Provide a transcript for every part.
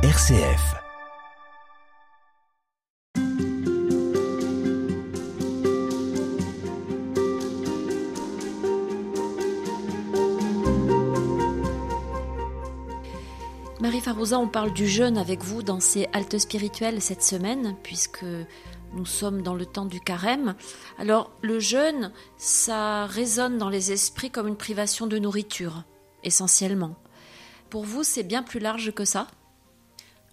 RCF. Marie Farouza, on parle du jeûne avec vous dans ces haltes spirituelles cette semaine, puisque nous sommes dans le temps du carême. Alors, le jeûne, ça résonne dans les esprits comme une privation de nourriture, essentiellement. Pour vous, c'est bien plus large que ça?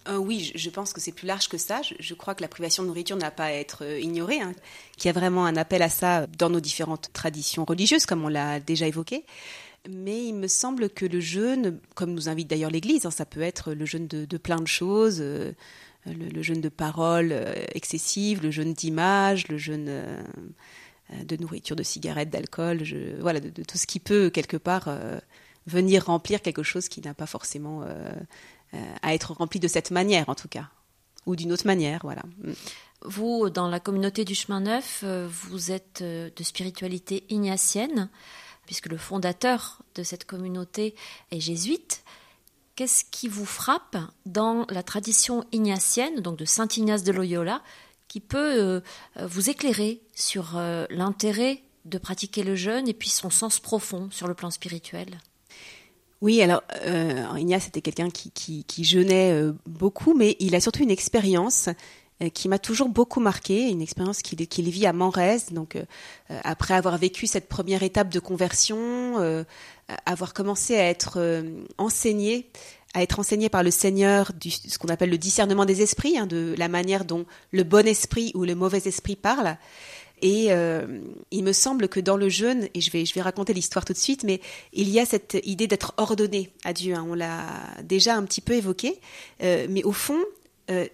Euh, oui, je pense que c'est plus large que ça. Je, crois que la privation de nourriture n'a pas à être euh, ignorée, hein. qu'il y a vraiment un appel à ça dans nos différentes traditions religieuses, comme on l'a déjà évoqué. Mais il me semble que le jeûne, comme nous invite d'ailleurs l'Église, hein, ça peut être le jeûne de, plein de choses, euh, le, jeûne de paroles excessives, le jeûne d'images, le jeûne de nourriture, de cigarettes, d'alcool, voilà, de, tout ce qui peut quelque part venir remplir quelque chose qui n'a pas forcément à être rempli de cette manière, en tout cas, ou d'une autre manière, voilà. Mm. Vous, dans la communauté du chemin neuf, euh, vous êtes de spiritualité ignatienne, puisque le fondateur de cette communauté est jésuite. Qu'est-ce qui vous frappe dans la tradition ignatienne, donc de Saint Ignace de Loyola, qui peut vous éclairer sur l'intérêt de pratiquer le jeûne et puis son sens profond sur le plan spirituel? Oui, alors euh, Ignace était quelqu'un qui, jeûnait euh, beaucoup, mais il a surtout une expérience euh, qui m'a toujours beaucoup marqué, une expérience qu'il vit à Manrez. Donc, après avoir vécu cette première étape de conversion, avoir commencé à être enseigné, à être enseigné par le Seigneur du, ce qu'on appelle le discernement des esprits, hein, de la manière dont le bon esprit ou le mauvais esprit parle. Et euh, il me semble que dans le jeûne, et je vais, je vais raconter l'histoire tout de suite, mais il y a cette idée d'être ordonné à Dieu. Hein. on l'a déjà un petit peu évoqué. Euh, mais au fond, euh,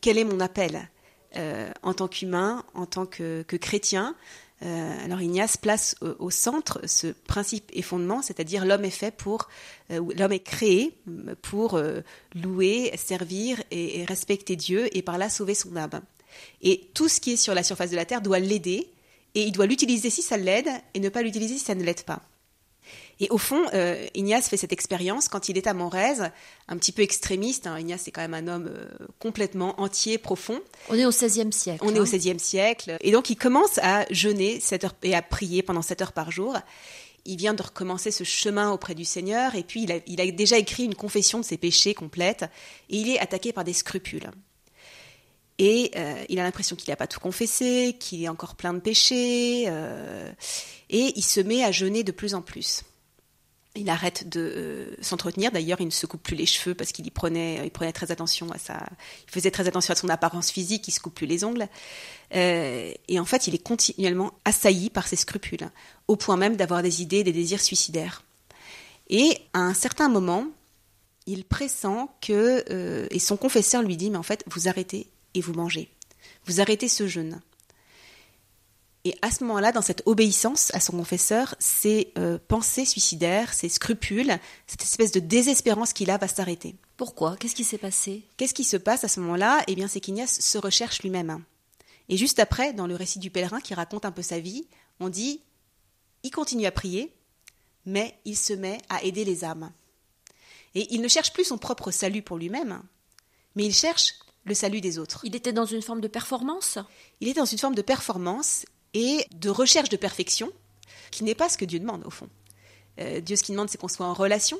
quel est mon appel en tant qu'humain, en tant que, chrétien? Alors Ignace place au, centre ce principe et fondement, c'est-à-dire l'homme est fait pour, l'homme est créé pour louer, servir et, respecter Dieu et par là sauver son âme. Et tout ce qui est sur la surface de la Terre doit l'aider, et il doit l'utiliser si ça l'aide, et ne pas l'utiliser si ça ne l'aide pas. Et au fond, euh, Ignace fait cette expérience quand il est à Montrez, un petit peu extrémiste. Hein. Ignace est quand même un homme euh, complètement entier, profond. On est au XVIe siècle. On est au hein. XVIe siècle. Et donc il commence à jeûner 7 heures, et à prier pendant 7 heures par jour. Il vient de recommencer ce chemin auprès du Seigneur et puis il a, il a déjà écrit une confession de ses péchés complète et il est attaqué par des scrupules. Et euh, il a l'impression qu'il n'a pas tout confessé, qu'il est encore plein de péchés, euh, et il se met à jeûner de plus en plus. Il arrête de euh, s'entretenir. D'ailleurs, il ne se coupe plus les cheveux parce qu'il y prenait, il prenait très attention à sa, il faisait très attention à son apparence physique. Il se coupe plus les ongles. et en fait, il est continuellement assailli par ses scrupules, au point même d'avoir des idées, des désirs suicidaires. Et à un certain moment, il pressent que, et son confesseur lui dit, mais en fait, vous arrêtez et vous mangez. Vous arrêtez ce jeûne. Et à ce moment-là, dans cette obéissance à son confesseur, ses euh, pensées suicidaires, ses scrupules, cette espèce de désespérance qu'il a va s'arrêter. Pourquoi? Qu'est-ce qui s'est passé? Qu'est-ce qui se passe à ce moment-là? Eh bien, c'est qu'Ignace se recherche lui-même. Et juste après, dans le récit du pèlerin qui raconte un peu sa vie, on dit il continue à prier, mais il se met à aider les âmes. Et il ne cherche plus son propre salut pour lui-même, mais il cherche le salut des autres. Il était dans une forme de performance? Il était dans une forme de performance et de recherche de perfection, qui n'est pas ce que Dieu demande au fond. Euh, Dieu, ce qu'il demande, c'est qu'on soit en relation,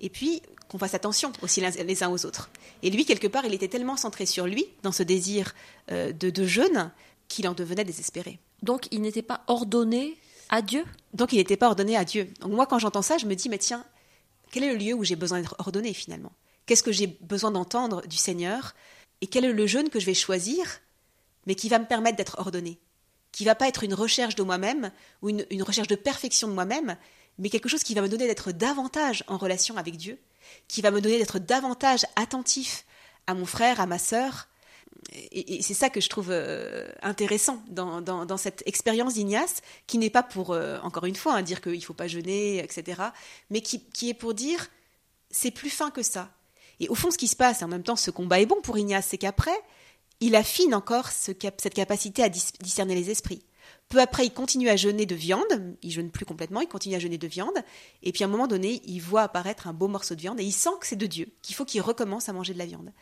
et puis qu'on fasse attention aussi les uns aux autres. Et lui, quelque part, il était tellement centré sur lui, dans ce désir euh, de, de jeûne, qu'il en devenait désespéré. Donc il n'était pas ordonné à Dieu? Donc il n'était pas ordonné à Dieu. Donc moi, quand j'entends ça, je me dis, mais tiens, quel est le lieu où j'ai besoin d'être ordonné finalement? Qu'est-ce que j'ai besoin d'entendre du Seigneur? Et quel est le jeûne que je vais choisir, mais qui va me permettre d'être ordonné, qui va pas être une recherche de moi-même ou une, recherche de perfection de moi-même, mais quelque chose qui va me donner d'être davantage en relation avec Dieu, qui va me donner d'être davantage attentif à mon frère, à ma sœur. Et, c'est ça que je trouve euh, intéressant dans, cette expérience d'Ignace, qui n'est pas pour, euh, encore une fois, hein, dire qu'il ne faut pas jeûner, etc., mais qui, qui est pour dire, c'est plus fin que ça. Et au fond, ce qui se passe, et en même temps, ce combat est bon pour Ignace, c'est qu'après, il affine encore cette capacité à discerner les esprits. Peu après, il continue à jeûner de viande. Il jeûne plus complètement, il continue à jeûner de viande. Et puis à un moment donné, il voit apparaître un beau morceau de viande et il sent que c'est de Dieu, qu'il faut qu'il recommence à manger de la viande.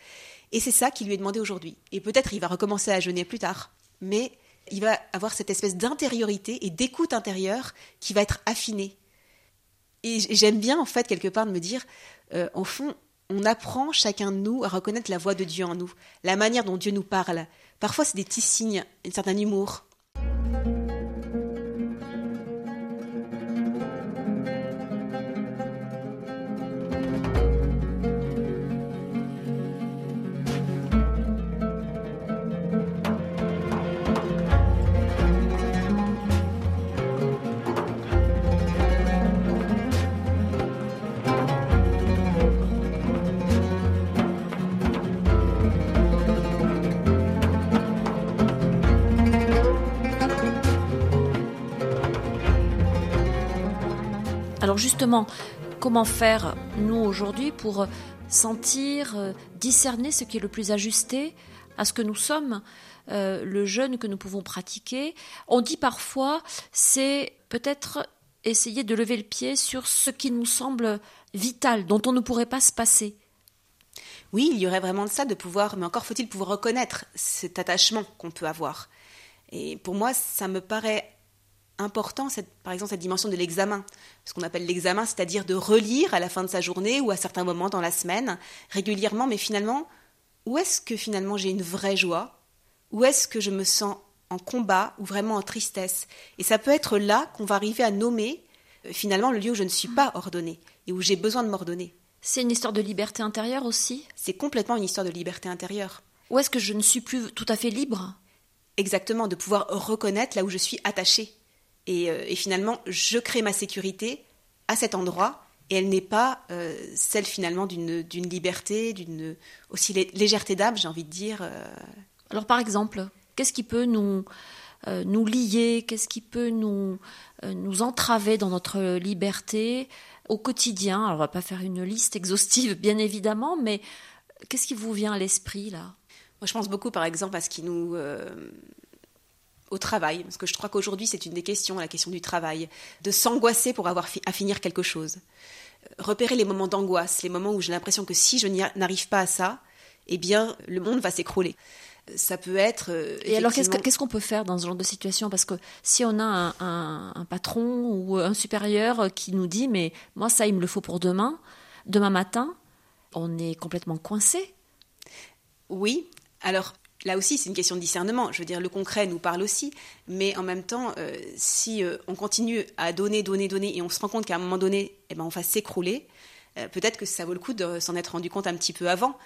Et c'est ça qui lui est demandé aujourd'hui. Et peut-être il va recommencer à jeûner plus tard. Mais il va avoir cette espèce d'intériorité et d'écoute intérieure qui va être affinée. Et j'aime bien, en fait, quelque part, de me dire, euh, au fond, on apprend chacun de nous à reconnaître la voix de Dieu en nous, la manière dont Dieu nous parle. Parfois, c'est des petits signes, un certain humour, Alors justement, comment faire, nous, aujourd'hui, pour sentir, euh, discerner ce qui est le plus ajusté à ce que nous sommes, euh, le jeûne que nous pouvons pratiquer? On dit parfois, c'est peut-être essayer de lever le pied sur ce qui nous semble vital, dont on ne pourrait pas se passer. Oui, il y aurait vraiment de ça, de pouvoir, mais encore faut-il pouvoir reconnaître cet attachement qu'on peut avoir. Et pour moi, ça me paraît important, cette, par exemple, cette dimension de l'examen. Ce qu'on appelle l'examen, c'est-à-dire de relire à la fin de sa journée ou à certains moments dans la semaine, régulièrement, mais finalement, où est-ce que finalement j'ai une vraie joie? Où est-ce que je me sens en combat ou vraiment en tristesse? Et ça peut être là qu'on va arriver à nommer euh, finalement le lieu où je ne suis pas ordonnée et où j'ai besoin de m'ordonner. C'est une histoire de liberté intérieure aussi? C'est complètement une histoire de liberté intérieure. Où est-ce que je ne suis plus tout à fait libre? Exactement, de pouvoir reconnaître là où je suis attachée. Euh, et, finalement, je crée ma sécurité à cet endroit et elle n'est pas euh, celle finalement d'une liberté, d'une aussi légèreté d'âme, j'ai envie de dire. Euh. Alors par exemple, qu'est-ce qui peut nous, nous lier, qu'est-ce qui peut nous, nous entraver dans notre liberté au quotidien? Alors on va pas faire une liste exhaustive bien évidemment, mais qu'est-ce qui vous vient à l'esprit là? Moi je pense beaucoup par exemple à ce qui nous au travail, parce que je crois qu'aujourd'hui c'est une des questions, la question du travail, de s'angoisser pour avoir à finir quelque chose. Repérer les moments d'angoisse, les moments où j'ai l'impression que si je n'arrive pas à ça, eh bien le monde va s'écrouler. Ça peut être. Euh, Et alors qu'est-ce qu'on peut faire dans ce genre de situation? Parce que si on a un, patron ou un supérieur qui nous dit mais moi ça il me le faut pour demain, demain matin, on est complètement coincé. Oui, alors là aussi, c'est une question de discernement. Je veux dire, le concret nous parle aussi, mais en même temps, euh, si euh, on continue à donner, donner, donner, et on se rend compte qu'à un moment donné, eh ben, on va s'écrouler, euh, peut-être que ça vaut le coup de s'en être rendu compte un petit peu avant,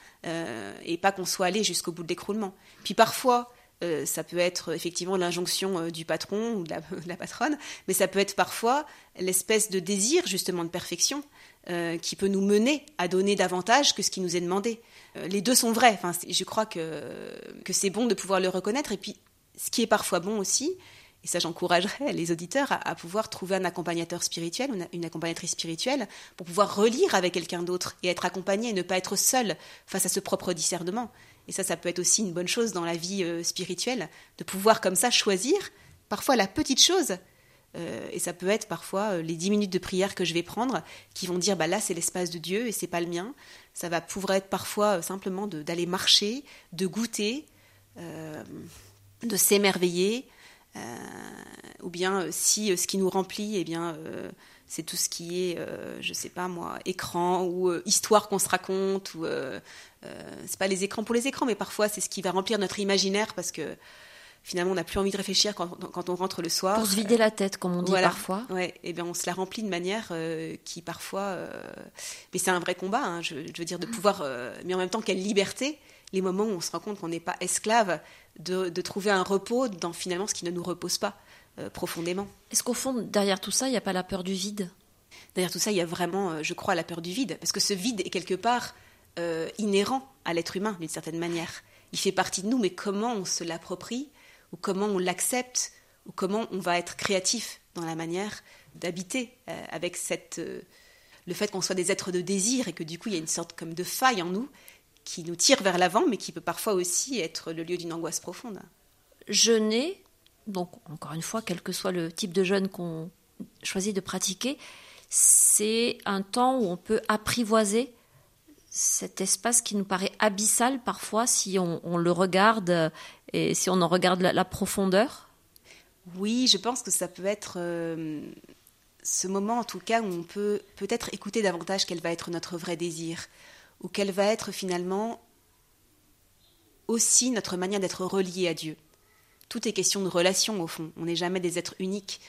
et pas qu'on soit allé jusqu'au bout de l'écroulement. Puis parfois, ça peut être effectivement l'injonction du patron ou de la, de la, patronne, mais ça peut être parfois l'espèce de désir justement de perfection qui peut nous mener à donner davantage que ce qui nous est demandé. Euh, les deux sont vrais. Enfin, je crois que, que c'est bon de pouvoir le reconnaître. Et puis, ce qui est parfois bon aussi, et ça j'encouragerais les auditeurs à, pouvoir trouver un accompagnateur spirituel, une, une accompagnatrice spirituelle, pour pouvoir relire avec quelqu'un d'autre et être accompagné et ne pas être seul face à ce propre discernement. Et ça, ça peut être aussi une bonne chose dans la vie euh, spirituelle, de pouvoir comme ça choisir parfois la petite chose euh, et ça peut être parfois euh, les dix minutes de prière que je vais prendre qui vont dire bah là c'est l'espace de Dieu et c'est pas le mien. Ça va pouvoir être parfois euh, simplement d'aller marcher, de goûter, de s'émerveiller, ou bien si ce qui nous remplit, eh bien c'est tout ce qui est, je sais pas moi, écran ou histoire qu'on se raconte ou c'est pas les écrans pour les écrans, mais parfois c'est ce qui va remplir notre imaginaire parce que finalement on n'a plus envie de réfléchir quand, on rentre le soir. Pour se vider la tête, comme on dit parfois. Ouais, et bien on se la remplit de manière euh, qui parfois, euh, mais c'est un vrai combat. Hein, je, veux dire de pouvoir, euh, mais en même temps quelle liberté, les moments où on se rend compte qu'on n'est pas esclave, de, trouver un repos dans finalement ce qui ne nous repose pas profondément. Est-ce qu'au fond derrière tout ça, il n'y a pas la peur du vide? Derrière tout ça, il y a vraiment, je crois, la peur du vide, parce que ce vide est quelque part inhérent à l'être humain d'une certaine manière. Il fait partie de nous, mais comment on se l'approprie ou comment on l'accepte, ou comment on va être créatif dans la manière d'habiter euh, avec euh, le fait qu'on soit des êtres de désir et que du coup il y a une sorte comme de faille en nous qui nous tire vers l'avant, mais qui peut parfois aussi être le lieu d'une angoisse profonde. Jeûner donc encore une fois, quel que soit le type de jeûne qu'on choisit de pratiquer, c'est un temps où on peut apprivoiser cet espace qui nous paraît abyssal parfois si on, le regarde et si on en regarde la, profondeur? Oui, je pense que ça peut être euh, ce moment en tout cas où on peut peut-être écouter davantage quel va être notre vrai désir ou quelle va être finalement aussi notre manière d'être relié à Dieu. Tout est question de relation au fond. On n'est jamais des êtres uniques.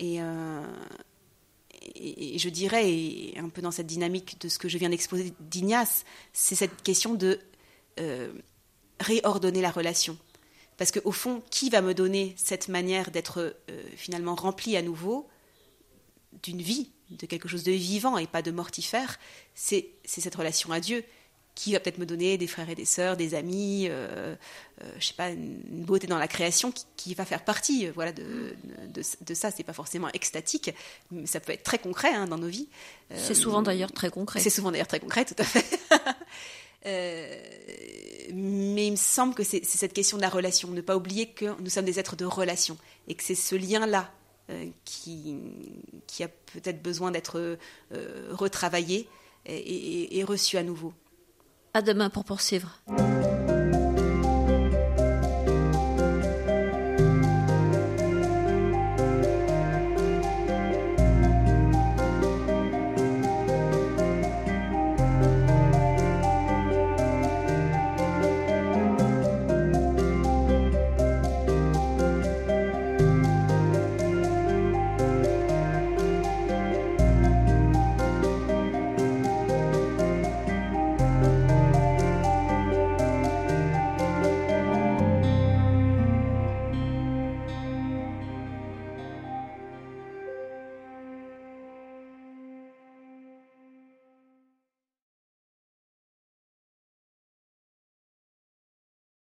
Et, euh, et, je dirais, un peu dans cette dynamique de ce que je viens d'exposer d'Ignace, c'est cette question de euh, réordonner la relation. Parce qu'au fond, qui va me donner cette manière d'être euh, finalement rempli à nouveau d'une vie, de quelque chose de vivant et pas de mortifère C'est cette relation à Dieu qui va peut-être me donner des frères et des sœurs, des amis, euh, euh, je sais pas, une beauté dans la création qui, va faire partie, euh, voilà, de, de, de ça. C'est pas forcément extatique, mais ça peut être très concret hein, dans nos vies. c'est souvent d'ailleurs très concret. C'est souvent d'ailleurs très concret, tout à fait. mais il me semble que c'est cette question de la relation. Ne pas oublier que nous sommes des êtres de relation et que c'est ce lien-là qui, qui a peut-être besoin d'être retravaillé et reçu à nouveau. À demain pour poursuivre.